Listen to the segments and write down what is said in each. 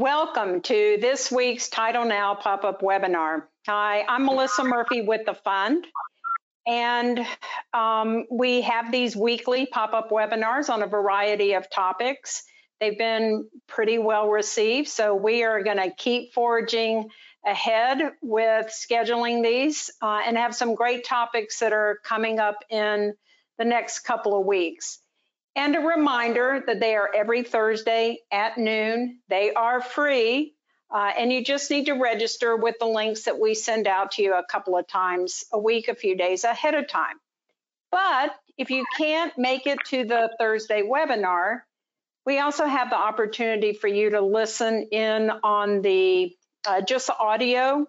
Welcome to this week's Title Now pop-up webinar. Hi, I'm Melissa Murphy with the fund, and um, we have these weekly pop-up webinars on a variety of topics. They've been pretty well received, so we are going to keep forging ahead with scheduling these uh, and have some great topics that are coming up in the next couple of weeks. And a reminder that they are every Thursday at noon. They are free, uh, and you just need to register with the links that we send out to you a couple of times a week, a few days ahead of time. But if you can't make it to the Thursday webinar, we also have the opportunity for you to listen in on the uh, just audio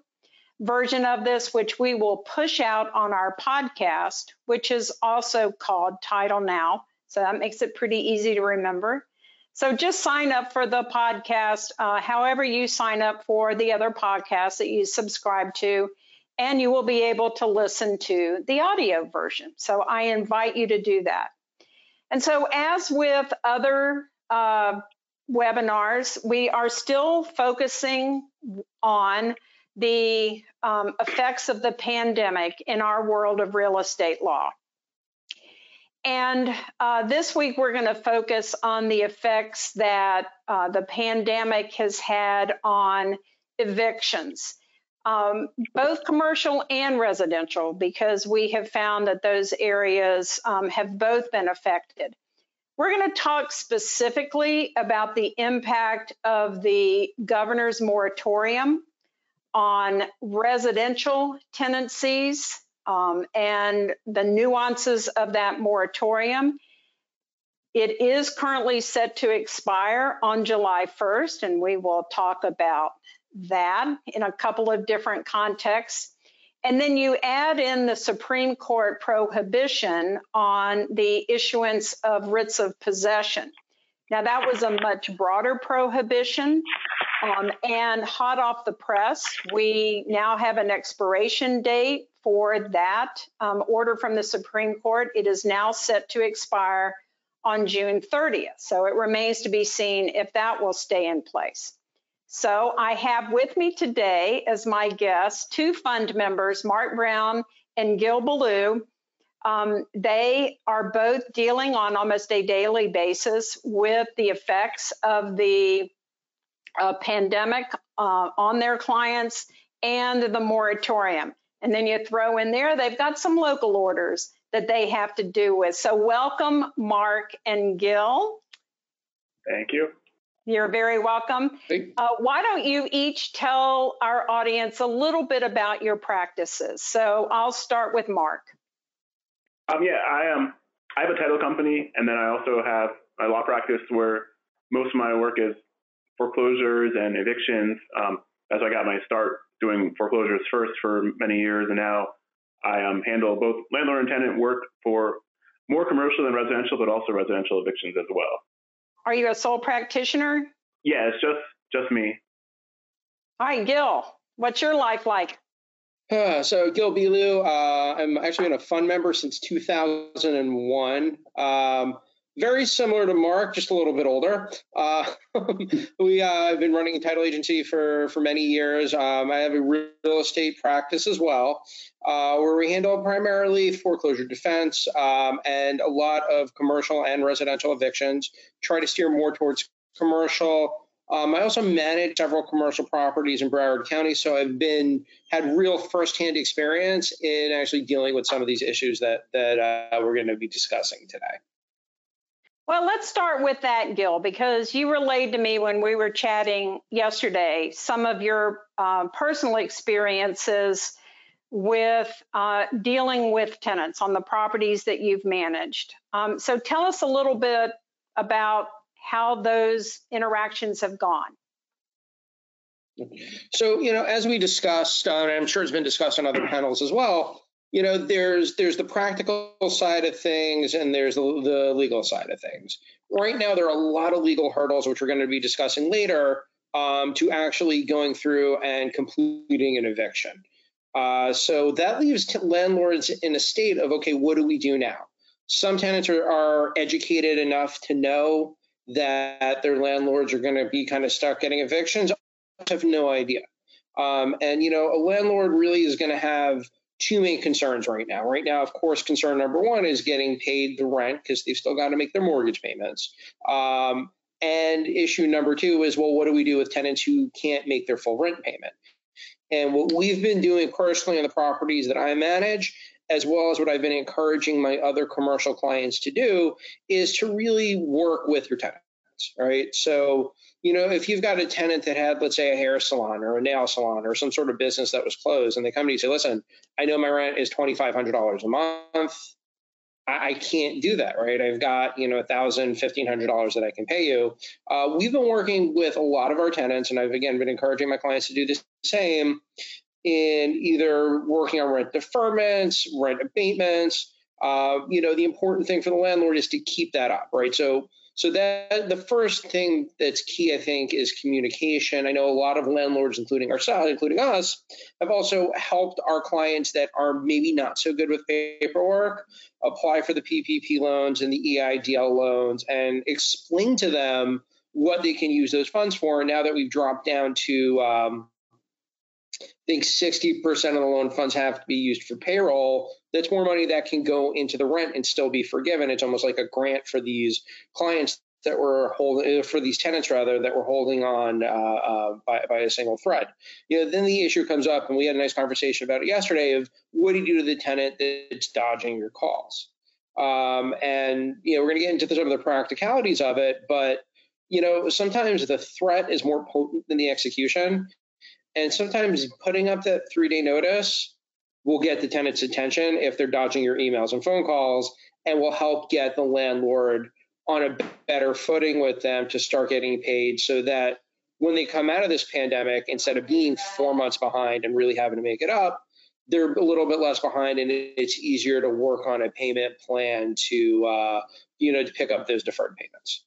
version of this, which we will push out on our podcast, which is also called Title Now. So that makes it pretty easy to remember. So just sign up for the podcast, uh, however you sign up for the other podcasts that you subscribe to, and you will be able to listen to the audio version. So I invite you to do that. And so, as with other uh, webinars, we are still focusing on the um, effects of the pandemic in our world of real estate law. And uh, this week, we're going to focus on the effects that uh, the pandemic has had on evictions, um, both commercial and residential, because we have found that those areas um, have both been affected. We're going to talk specifically about the impact of the governor's moratorium on residential tenancies um, and the nuances of that moratorium. It is currently set to expire on July 1st, and we will talk about that in a couple of different contexts. And then you add in the Supreme Court prohibition on the issuance of writs of possession. Now, that was a much broader prohibition. Um, and hot off the press, we now have an expiration date for that um, order from the Supreme Court. It is now set to expire on June 30th. So it remains to be seen if that will stay in place. So I have with me today as my guests two fund members, Marc Brown and Geil Bilu. Um, they are both dealing on almost a daily basis with the effects of the uh, pandemic uh, on their clients and the moratorium. And then you throw in there, they've got some local orders that they have to do with. So welcome, Marc and Geil. Thank you. You're very welcome. Uh, why don't you each tell our audience a little bit about your practices? So I'll start with Marc. Um, yeah, I um, I have a title company, and then I also have a law practice where most of my work is foreclosures and evictions. Um, as I got my start doing foreclosures first for many years, and now I um, handle both landlord and tenant work for more commercial than residential, but also residential evictions as well. Are you a sole practitioner? Yeah, it's just just me. Hi, Geil. What's your life like? Uh, so Geil Bilu, uh, I'm actually been a fund member since 2001. Um, very similar to Marc, just a little bit older. Uh, we uh, have been running a title agency for for many years. Um, I have a real estate practice as well, uh, where we handle primarily foreclosure defense um, and a lot of commercial and residential evictions. Try to steer more towards commercial. Um, I also manage several commercial properties in Broward County, so I've been had real firsthand experience in actually dealing with some of these issues that that uh, we're going to be discussing today. Well, let's start with that, Geil, because you relayed to me when we were chatting yesterday some of your uh, personal experiences with uh, dealing with tenants on the properties that you've managed. Um, so tell us a little bit about how those interactions have gone. So, you know, as we discussed, uh, and I'm sure it's been discussed on other panels as well, you know there's there's the practical side of things and there's the, the, legal side of things right now there are a lot of legal hurdles which we're going to be discussing later um, to actually going through and completing an eviction uh, so that leaves landlords in a state of okay what do we do now some tenants are, are educated enough to know that their landlords are going to be kind of stuck getting evictions? I have no idea. Um, and, you know, a landlord really is going to have two main concerns right now. Right now, of course, concern number one is getting paid the rent because they've still got to make their mortgage payments. Um, and issue number two is, well, what do we do with tenants who can't make their full rent payment? And what we've been doing personally on the properties that I manage, as well as what I've been encouraging my other commercial clients to do, is to really work with your tenants, right? So, you know, if you've got a tenant that had, let's say, a hair salon or a nail salon or some sort of business that was closed, and they come to you and say, listen, I know my rent is $2,500 a month. I, can't do that, right? I've got, you know, a thousand, fifteen hundred dollars that I can pay you. Uh, we've been working with a lot of our tenants, and I've again been encouraging my clients to do the same in either working on rent deferments, rent abatements. Uh, you know, the important thing for the landlord is to keep that up, right? So so that the first thing that's key, I think, is communication. I know a lot of landlords, including ourselves, including us, have also helped our clients that are maybe not so good with paperwork apply for the PPP loans and the EIDL loans and explain to them what they can use those funds for. Now that we've dropped down to um, I think 60% of the loan funds have to be used for payroll. That's more money that can go into the rent and still be forgiven. It's almost like a grant for these clients that were holding uh, for these tenants rather that were holding on uh, uh, by, by, a single thread. You know, then the issue comes up, and we had a nice conversation about it yesterday. Of what do you do to the tenant that's dodging your calls? Um, and you know, we're going to get into some of the practicalities of it, but you know, sometimes the threat is more potent than the execution. And sometimes putting up that three day notice will get the tenant's attention if they're dodging your emails and phone calls and will help get the landlord on a better footing with them to start getting paid so that when they come out of this pandemic, instead of being four months behind and really having to make it up, they're a little bit less behind and it's easier to work on a payment plan to, uh, you know, to pick up those deferred payments.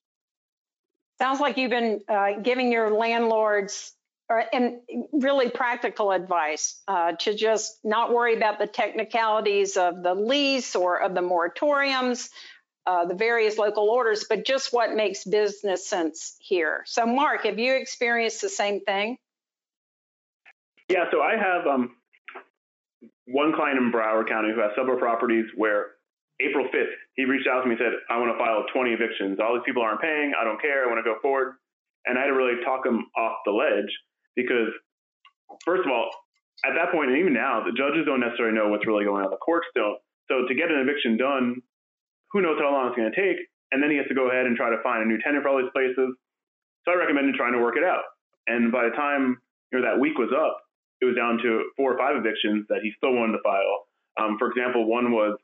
Sounds like you've been uh, giving your landlords or, and really practical advice uh, to just not worry about the technicalities of the lease or of the moratoriums, uh, the various local orders, but just what makes business sense here. So, Marc, have you experienced the same thing? Yeah, so I have um, one client in Broward County who has several properties where April 5th, he reached out to me and said, I want to file 20 evictions. All these people aren't paying. I don't care. I want to go forward. And I had to really talk him off the ledge because first of all, at that point, and even now, the judges don't necessarily know what's really going on. The courts don't. So to get an eviction done, who knows how long it's going to take? And then he has to go ahead and try to find a new tenant for all these places. So I recommended trying to work it out. And by the time you know that week was up, it was down to four or five evictions that he still wanted to file. Um, for example, one was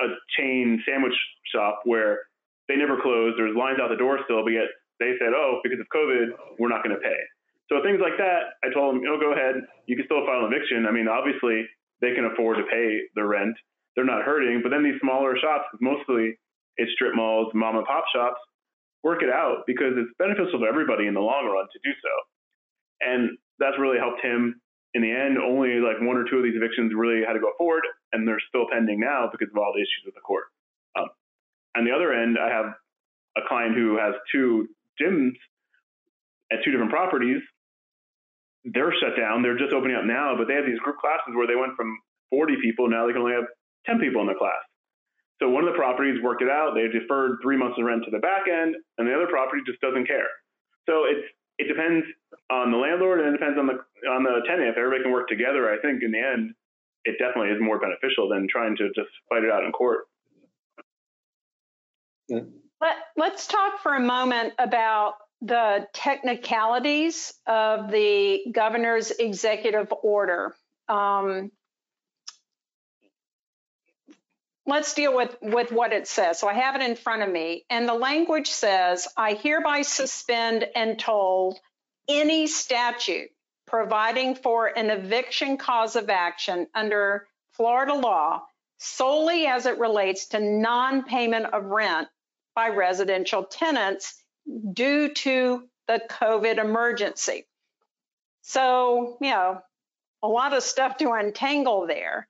a chain sandwich shop where they never closed. There's lines out the door still, but yet they said, "Oh, because of COVID, we're not going to pay." So things like that, I told them, you know, go ahead. You can still file an eviction. I mean, obviously they can afford to pay the rent. They're not hurting. But then these smaller shops, mostly it's strip malls, mom and pop shops, work it out because it's beneficial to everybody in the long run to do so. And that's really helped him in the end. Only like one or two of these evictions really had to go forward, and they're still pending now because of all the issues with the court. Um, on the other end, I have a client who has two gyms at two different properties they're shut down. They're just opening up now, but they have these group classes where they went from 40 people, now they can only have 10 people in the class. So one of the properties worked it out. They deferred three months of rent to the back end, and the other property just doesn't care. So it's it depends on the landlord and it depends on the on the tenant. If everybody can work together, I think in the end, it definitely is more beneficial than trying to just fight it out in court. Let, let's talk for a moment about the technicalities of the governor's executive order. Um, let's deal with, with what it says. So I have it in front of me. And the language says, I hereby suspend and toll any statute providing for an eviction cause of action under Florida law solely as it relates to non payment of rent by residential tenants due to the COVID emergency. So, you know, a lot of stuff to untangle there.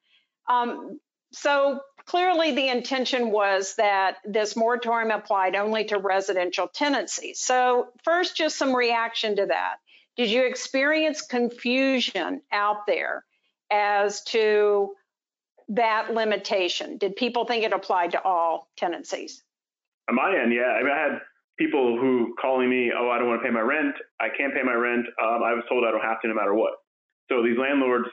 Um, so, clearly the intention was that this moratorium applied only to residential tenancies. So, first, just some reaction to that. Did you experience confusion out there as to that limitation? Did people think it applied to all tenancies? On my end, yeah. I, mean, I had people who calling me, oh, I don't want to pay my rent. I can't pay my rent. Um, I was told I don't have to no matter what. So these landlords,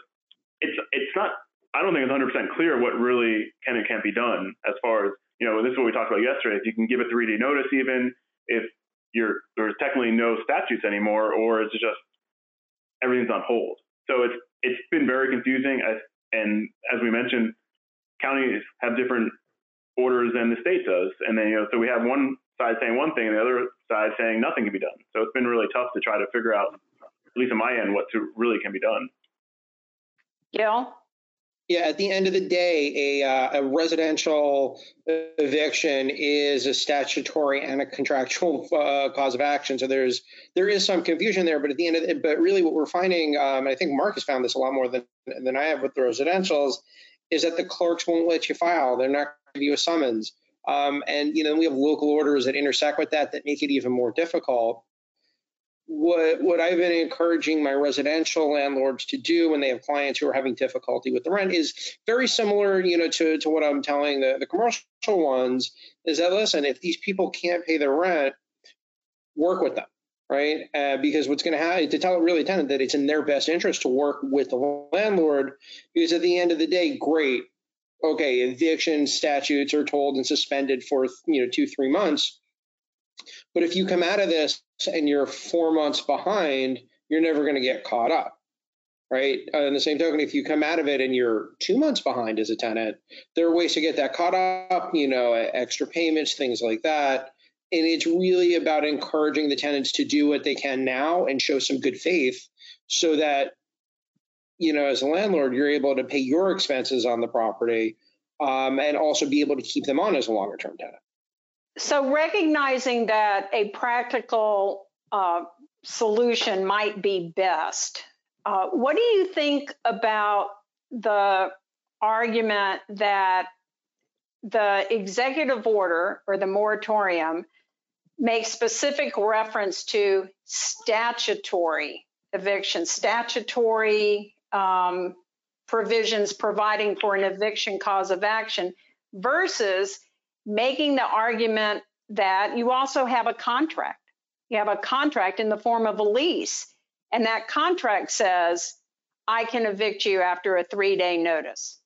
it's it's not. I don't think it's 100% clear what really can and can't be done as far as you know. This is what we talked about yesterday. If you can give a three-day notice, even if you're there's technically no statutes anymore, or it's just everything's on hold. So it's it's been very confusing. And as we mentioned, counties have different orders than the state does, and then you know, so we have one side saying one thing and the other side saying nothing can be done. So it's been really tough to try to figure out, at least on my end, what to really can be done. Geil? Yeah, at the end of the day, a, uh, a residential eviction is a statutory and a contractual uh, cause of action. So there's there is some confusion there, but at the end of it, but really what we're finding, um, I think Marc has found this a lot more than than I have with the residentials, is that the clerks won't let you file. They're not going to give you a summons. Um, and you know we have local orders that intersect with that that make it even more difficult what what I've been encouraging my residential landlords to do when they have clients who are having difficulty with the rent is very similar, you know, to, to what I'm telling the, the commercial ones is that listen, if these people can't pay their rent, work with them, right? Uh, because what's going to happen to tell a really tenant that it's in their best interest to work with the landlord, because at the end of the day, great, okay, eviction statutes are tolled and suspended for you know two three months but if you come out of this and you're four months behind, you're never going to get caught up, right? Uh, in the same token, if you come out of it and you're two months behind as a tenant, there are ways to get that caught up, you know, extra payments, things like that. And it's really about encouraging the tenants to do what they can now and show some good faith so that, you know, as a landlord, you're able to pay your expenses on the property um, and also be able to keep them on as a longer term tenant. So recognizing that a practical uh, solution might be best, uh, what do you think about the argument that the executive order or the moratorium makes specific reference to statutory eviction, statutory um, provisions providing for an eviction cause of action versus making the argument that you also have a contract. You have a contract in the form of a lease, and that contract says, I can evict you after a three day notice.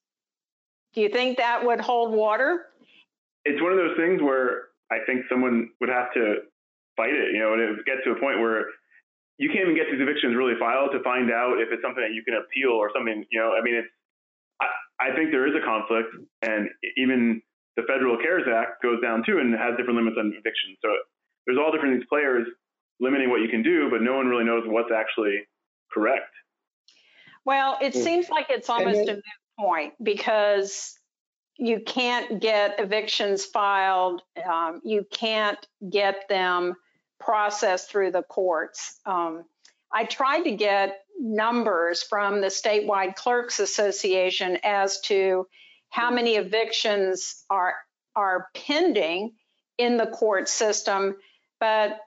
Do you think that would hold water? It's one of those things where I think someone would have to fight it, you know, and it gets to a point where you can't even get these evictions really filed to find out if it's something that you can appeal or something, you know, I mean, it's, I, I think there is a conflict and even the federal CARES Act goes down too and has different limits on eviction. So there's all different these players limiting what you can do, but no one really knows what's actually correct. Well, it mm. seems like it's almost a moot point because you can't get evictions filed, um, you can't get them processed through the courts. Um, I tried to get numbers from the statewide clerks association as to how many evictions are are pending in the court system. But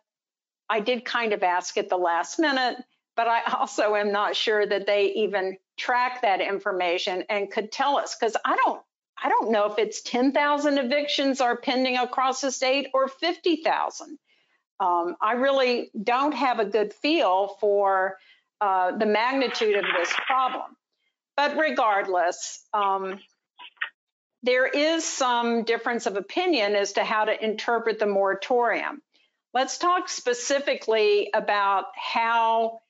I did kind of ask at the last minute, but I also am not sure that they even track that information and could tell us because I don't I don't know if it's 10,000 evictions are pending across the state or 50,000. Um, I really don't have a good feel for uh, the magnitude of this problem. But regardless, um, there is some difference of opinion as to how to interpret the moratorium. Let's talk specifically about how,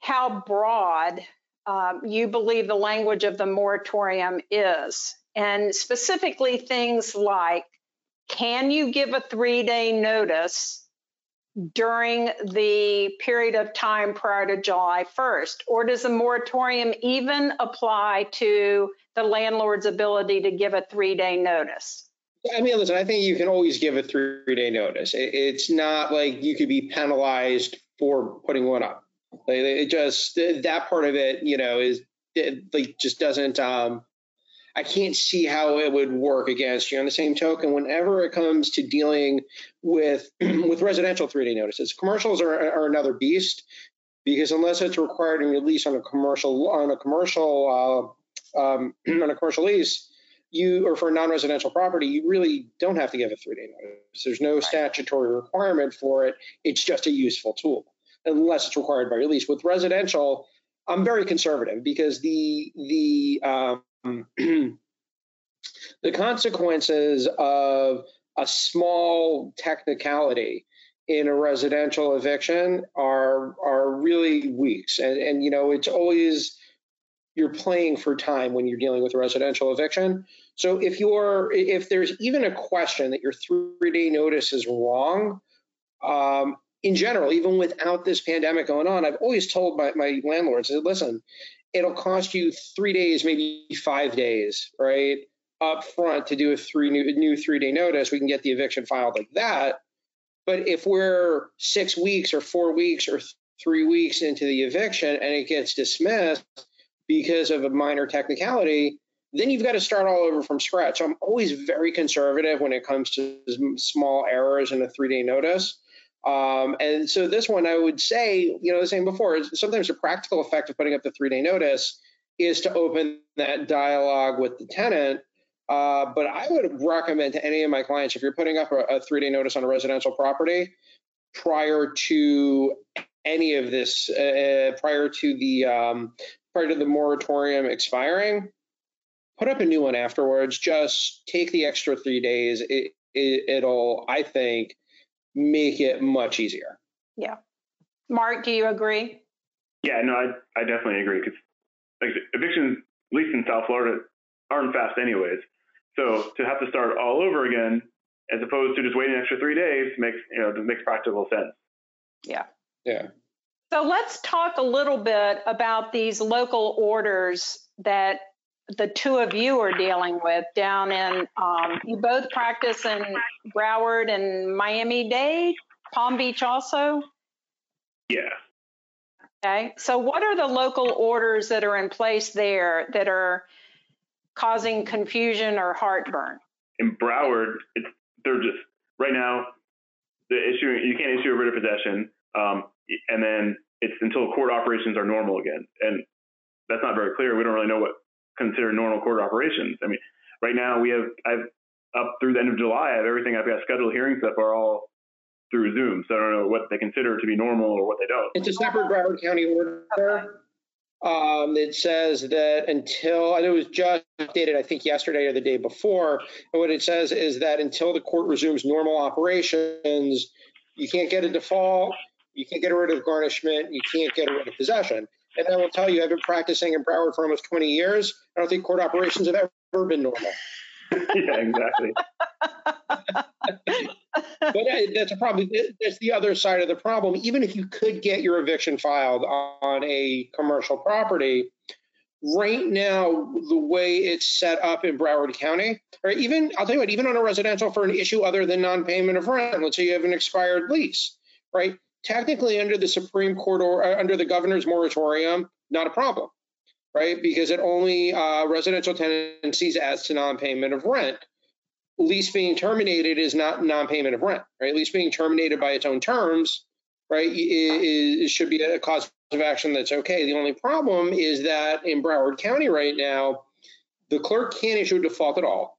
how broad um, you believe the language of the moratorium is, and specifically things like can you give a three day notice during the period of time prior to July 1st? Or does the moratorium even apply to the landlord's ability to give a three day notice? I mean, listen, I think you can always give a three day notice. It's not like you could be penalized for putting one up. It just, that part of it, you know, is like just doesn't, um, I can't see how it would work against you. On the same token, whenever it comes to dealing with with residential three-day notices, commercials are, are another beast because unless it's required in release on a commercial on a commercial uh, um, on a commercial lease, you or for a non-residential property, you really don't have to give a three-day notice. There's no statutory requirement for it. It's just a useful tool, unless it's required by your lease. With residential, I'm very conservative because the the um, the consequences of a small technicality in a residential eviction are are really weeks and and you know it's always you're playing for time when you're dealing with a residential eviction. So if you're if there's even a question that your three day notice is wrong um, in general even without this pandemic going on i've always told my, my landlords listen it'll cost you three days, maybe five days, right, up front to do a three new, new three day notice. We can get the eviction filed like that. But if we're six weeks or four weeks or th- three weeks into the eviction and it gets dismissed because of a minor technicality, then you've got to start all over from scratch. I'm always very conservative when it comes to small errors in a three day notice. Um, and so this one, I would say, you know, the same before, sometimes the practical effect of putting up the three day notice is to open that dialogue with the tenant. Uh, but I would recommend to any of my clients, if you're putting up a, a three day notice on a residential property prior to any of this, uh, prior to the um, prior to the moratorium expiring, put up a new one afterwards. Just take the extra three days. It, it, it'll, I think, make it much easier. Yeah. Marc, do you agree? Yeah, no, I, I definitely agree because like evictions, at least in South Florida, aren't fast anyways. So to have to start all over again, as opposed to just waiting an extra three days, makes you know makes practical sense. Yeah. Yeah. So let's talk a little bit about these local orders that the two of you are dealing with down in, um, you both practice in Broward and Miami Dade, Palm Beach also? Yeah. Okay. So, what are the local orders that are in place there that are causing confusion or heartburn? In Broward, it's, they're just right now the issue you can't issue a writ of possession, um, and then it's until court operations are normal again, and that's not very clear. We don't really know what consider normal court operations. I mean, right now we have I've up through the end of July, I have everything I've got scheduled hearings that are all through Zoom. So I don't know what they consider to be normal or what they don't. It's a separate Broward County order. Um, it says that until, and it was just updated, I think, yesterday or the day before. And what it says is that until the court resumes normal operations, you can't get a default, you can't get writ of garnishment, you can't get writ of possession. And I will tell you, I've been practicing in Broward for almost 20 years. I don't think court operations have ever been normal. yeah, exactly. but uh, that's a problem. That's the other side of the problem. Even if you could get your eviction filed on a commercial property, right now, the way it's set up in Broward County, or even, I'll tell you what, even on a residential for an issue other than non payment of rent, let's say you have an expired lease, right? Technically under the Supreme Court or uh, under the governor's moratorium, not a problem, right? Because it only uh, residential tenancies as to non-payment of rent. Lease being terminated is not non-payment of rent, right? Lease being terminated by its own terms, right, it should be a cause of action that's okay. The only problem is that in Broward County right now, the clerk can't issue a default at all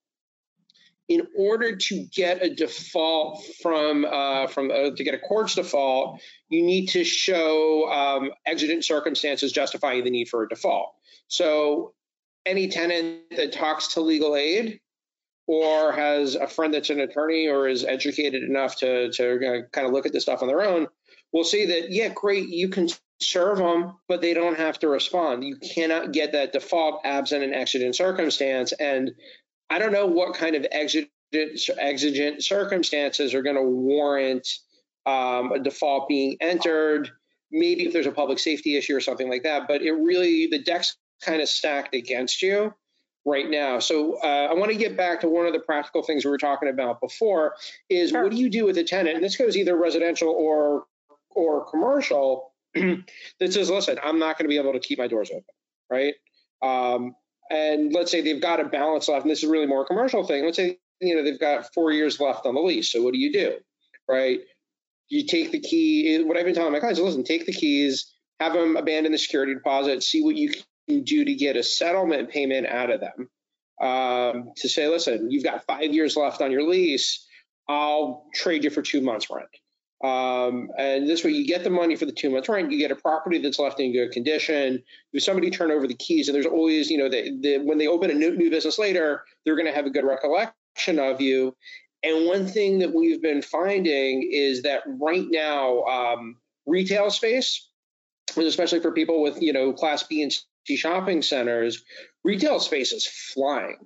in order to get a default from uh, from uh, to get a court's default, you need to show um, exigent circumstances justifying the need for a default. So, any tenant that talks to legal aid or has a friend that's an attorney or is educated enough to to uh, kind of look at this stuff on their own will see that yeah, great, you can serve them, but they don't have to respond. You cannot get that default absent an exigent circumstance, and I don't know what kind of exigent, exigent circumstances are going to warrant um, a default being entered. Maybe if there's a public safety issue or something like that, but it really the deck's kind of stacked against you right now. So uh, I want to get back to one of the practical things we were talking about before is sure. what do you do with a tenant? And this goes either residential or or commercial that says, listen, I'm not going to be able to keep my doors open, right? Um, and let's say they've got a balance left, and this is really more a commercial thing. Let's say you know they've got four years left on the lease. So what do you do, right? You take the key. What I've been telling my clients: listen, take the keys, have them abandon the security deposit, see what you can do to get a settlement payment out of them. Um, to say, listen, you've got five years left on your lease. I'll trade you for two months rent. Um, and this way you get the money for the two months rent, you get a property that's left in good condition. If somebody turn over the keys, and there's always, you know, the, the, when they open a new, new business later, they're going to have a good recollection of you. And one thing that we've been finding is that right now, um, retail space, especially for people with, you know, class B and C shopping centers, retail space is flying.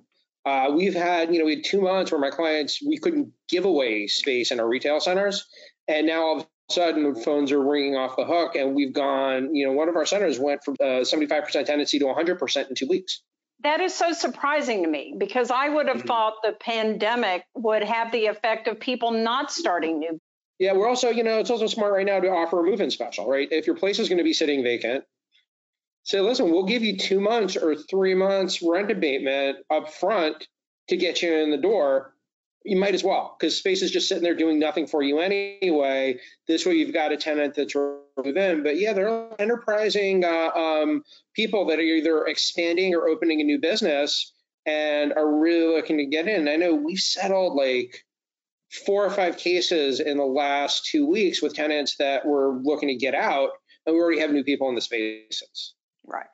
Uh, we've had, you know, we had two months where my clients, we couldn't give away space in our retail centers and now all of a sudden, the phones are ringing off the hook, and we've gone. You know, one of our centers went from uh, 75% tenancy to 100% in two weeks. That is so surprising to me because I would have mm-hmm. thought the pandemic would have the effect of people not starting new. Yeah, we're also, you know, it's also smart right now to offer a move-in special, right? If your place is going to be sitting vacant, say, listen, we'll give you two months or three months rent abatement up front to get you in the door you might as well because space is just sitting there doing nothing for you anyway. This way, you've got a tenant that's within. But yeah, they're enterprising uh, um, people that are either expanding or opening a new business and are really looking to get in. I know we've settled like four or five cases in the last two weeks with tenants that were looking to get out, and we already have new people in the spaces. Right.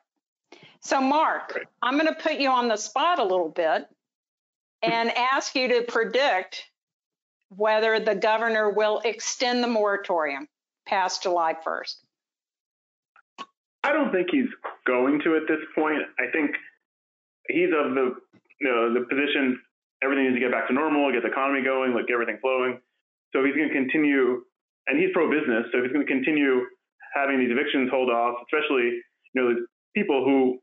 So, Marc, I'm going to put you on the spot a little bit and ask you to predict whether the governor will extend the moratorium past July 1st. I don't think he's going to at this point. I think he's of the you know the position everything needs to get back to normal, get the economy going, like get everything flowing. So he's going to continue, and he's pro-business, so he's going to continue having these evictions hold off, especially you know the people who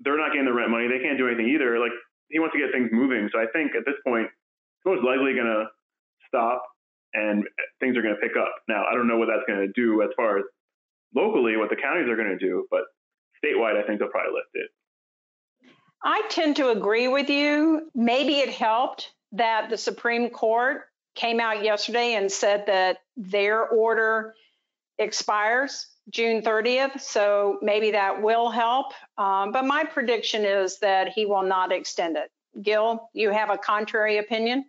they're not getting the rent money, they can't do anything either. Like he wants to get things moving. So I think at this point, most likely going to stop and things are going to pick up. Now, I don't know what that's going to do as far as locally, what the counties are going to do, but statewide, I think they'll probably lift it. I tend to agree with you. Maybe it helped that the Supreme Court came out yesterday and said that their order expires June 30th, so maybe that will help. Um, but my prediction is that he will not extend it. Geil, you have a contrary opinion?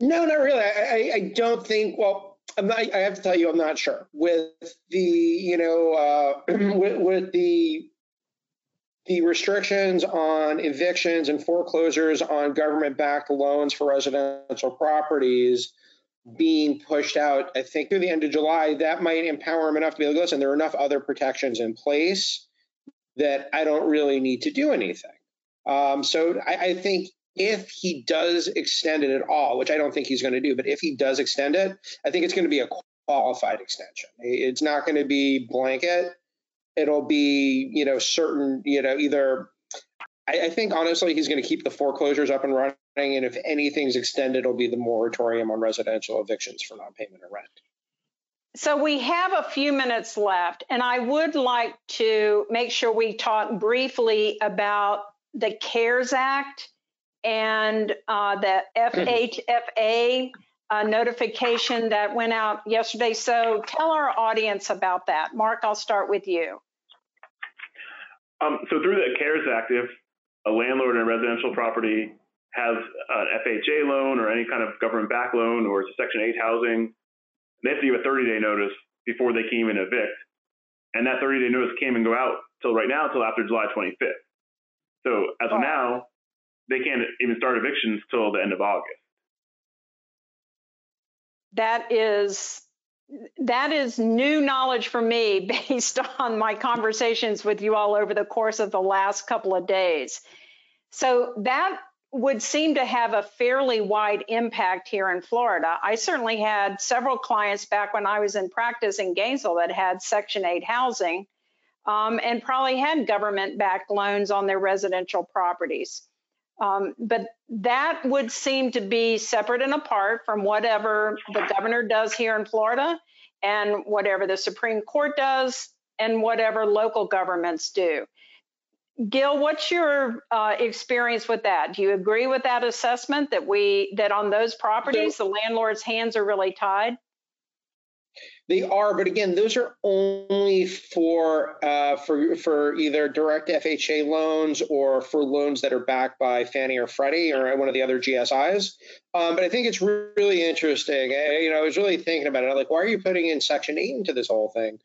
No, not really. I, I don't think. Well, not, i have to tell you, I'm not sure. With the, you know, uh, with, with the the restrictions on evictions and foreclosures on government-backed loans for residential properties, being pushed out, I think through the end of July, that might empower him enough to be to listen. There are enough other protections in place that I don't really need to do anything. Um, so I, I, think if he does extend it at all, which I don't think he's going to do, but if he does extend it, I think it's going to be a qualified extension. It's not going to be blanket. It'll be, you know, certain, you know, either I, I think honestly he's going to keep the foreclosures up and running, and if anything's extended, it'll be the moratorium on residential evictions for non-payment of rent. So we have a few minutes left, and I would like to make sure we talk briefly about the CARES Act and uh, the FHFA uh, notification that went out yesterday. So tell our audience about that. Marc, I'll start with you. Um, so through the CARES Act, if a landlord in a residential property has an FHA loan or any kind of government backed loan or it's a Section 8 housing, they have to give a 30 day notice before they can even evict. And that 30 day notice came and go out till right now, till after July 25th. So as of now, they can't even start evictions till the end of August. That is that is new knowledge for me based on my conversations with you all over the course of the last couple of days. So that would seem to have a fairly wide impact here in Florida. I certainly had several clients back when I was in practice in Gainesville that had Section 8 housing um, and probably had government backed loans on their residential properties. Um, but that would seem to be separate and apart from whatever the governor does here in Florida and whatever the Supreme Court does and whatever local governments do. Geil, what's your uh, experience with that? Do you agree with that assessment that we that on those properties the landlord's hands are really tied? They are, but again, those are only for uh, for for either direct FHA loans or for loans that are backed by Fannie or Freddie or one of the other GSIs. Um, but I think it's really interesting. I, you know, I was really thinking about it. Like, why are you putting in Section Eight into this whole thing?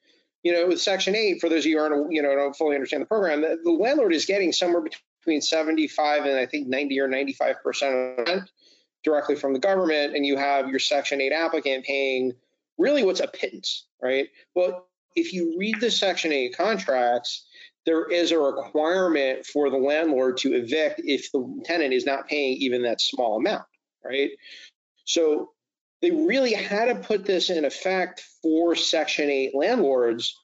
You know, with Section Eight, for those of you who aren't, you know, don't fully understand the program, the, the landlord is getting somewhere between 75 and I think 90 or 95 percent of rent directly from the government, and you have your Section Eight applicant paying really what's a pittance, right? Well, if you read the Section 8 contracts, there is a requirement for the landlord to evict if the tenant is not paying even that small amount, right? So they really had to put this in effect for Section 8 landlords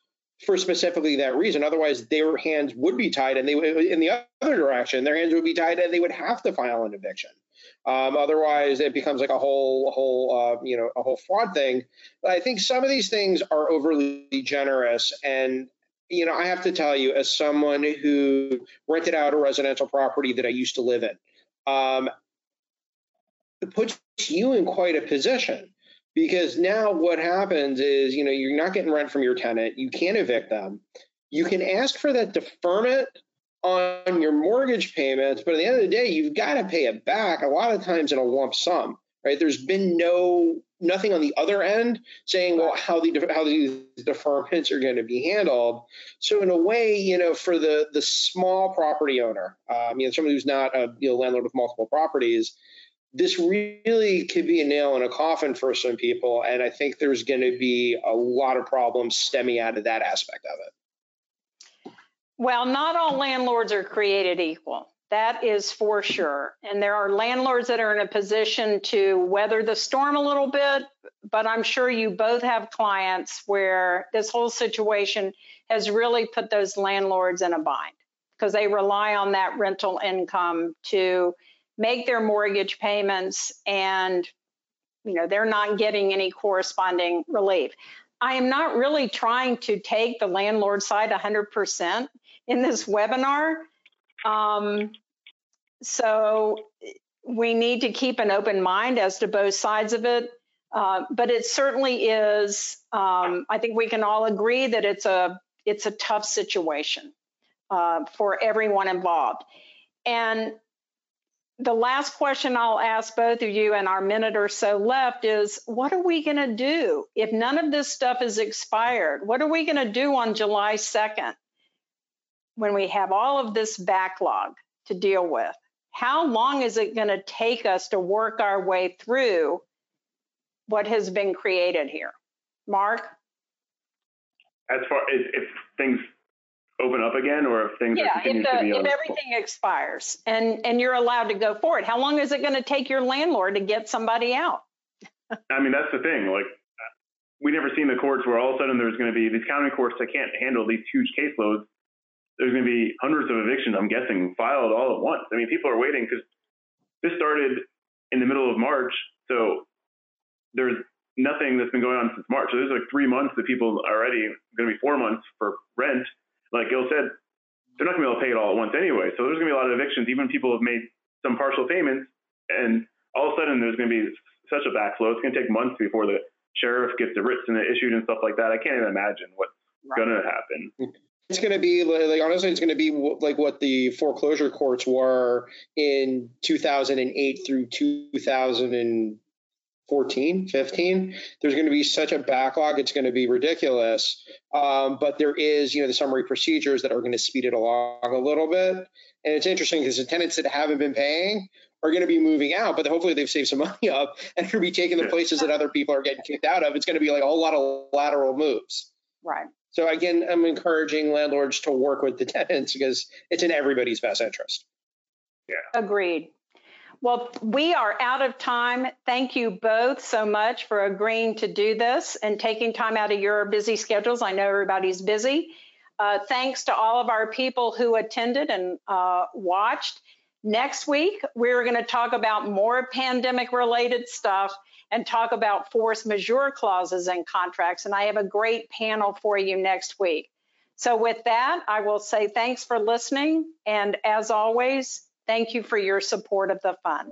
for specifically that reason. Otherwise, their hands would be tied, and they would, in the other direction, their hands would be tied, and they would have to file an eviction. Um, otherwise, it becomes like a whole, whole, uh, you know, a whole fraud thing. But I think some of these things are overly generous, and you know, I have to tell you, as someone who rented out a residential property that I used to live in, um, puts you in quite a position because now what happens is, you know, you're not getting rent from your tenant, you can't evict them. You can ask for that deferment on your mortgage payments, but at the end of the day, you've got to pay it back a lot of times in a lump sum, right? There's been no nothing on the other end saying, well, how the how these deferments are going to be handled. So in a way, you know, for the the small property owner, um, you know, somebody who's not a you know, landlord with multiple properties, this really could be a nail in a coffin for some people, and I think there's going to be a lot of problems stemming out of that aspect of it. Well, not all landlords are created equal. That is for sure. And there are landlords that are in a position to weather the storm a little bit, but I'm sure you both have clients where this whole situation has really put those landlords in a bind because they rely on that rental income to make their mortgage payments and you know they're not getting any corresponding relief. I am not really trying to take the landlord side 100% in this webinar. Um, so we need to keep an open mind as to both sides of it. Uh, but it certainly is. Um, I think we can all agree that it's a it's a tough situation uh, for everyone involved. And the last question I'll ask both of you in our minute or so left is what are we going to do if none of this stuff is expired? What are we going to do on July 2nd? when we have all of this backlog to deal with, how long is it going to take us to work our way through what has been created here? Marc? As far as if things open up again or if things yeah, if, the, if everything expires and, and you're allowed to go forward, how long is it going to take your landlord to get somebody out? I mean, that's the thing. Like, we never seen the courts where all of a sudden there's going to be these county courts that can't handle these huge caseloads there's going to be hundreds of evictions, I'm guessing, filed all at once. I mean, people are waiting because this started in the middle of March. So there's nothing that's been going on since March. So there's like three months that people already going to be four months for rent. Like Geil said, they're not going to be able to pay it all at once anyway. So there's going to be a lot of evictions. Even people have made some partial payments, and all of a sudden there's going to be such a backflow. It's going to take months before the sheriff gets the writs and the issued and stuff like that. I can't even imagine what's right. going to happen. It's going to be like honestly, it's going to be like what the foreclosure courts were in 2008 through 2014, 15. There's going to be such a backlog; it's going to be ridiculous. Um, but there is, you know, the summary procedures that are going to speed it along a little bit. And it's interesting because the tenants that haven't been paying are going to be moving out, but hopefully they've saved some money up and going to be taking the places that other people are getting kicked out of. It's going to be like a whole lot of lateral moves. Right. So again, I'm encouraging landlords to work with the tenants because it's in everybody's best interest. Yeah. Agreed. Well, we are out of time. Thank you both so much for agreeing to do this and taking time out of your busy schedules. I know everybody's busy. Uh, thanks to all of our people who attended and uh, watched. Next week, we're going to talk about more pandemic related stuff and talk about force majeure clauses in contracts. And I have a great panel for you next week. So with that, I will say thanks for listening. And as always, thank you for your support of the fund.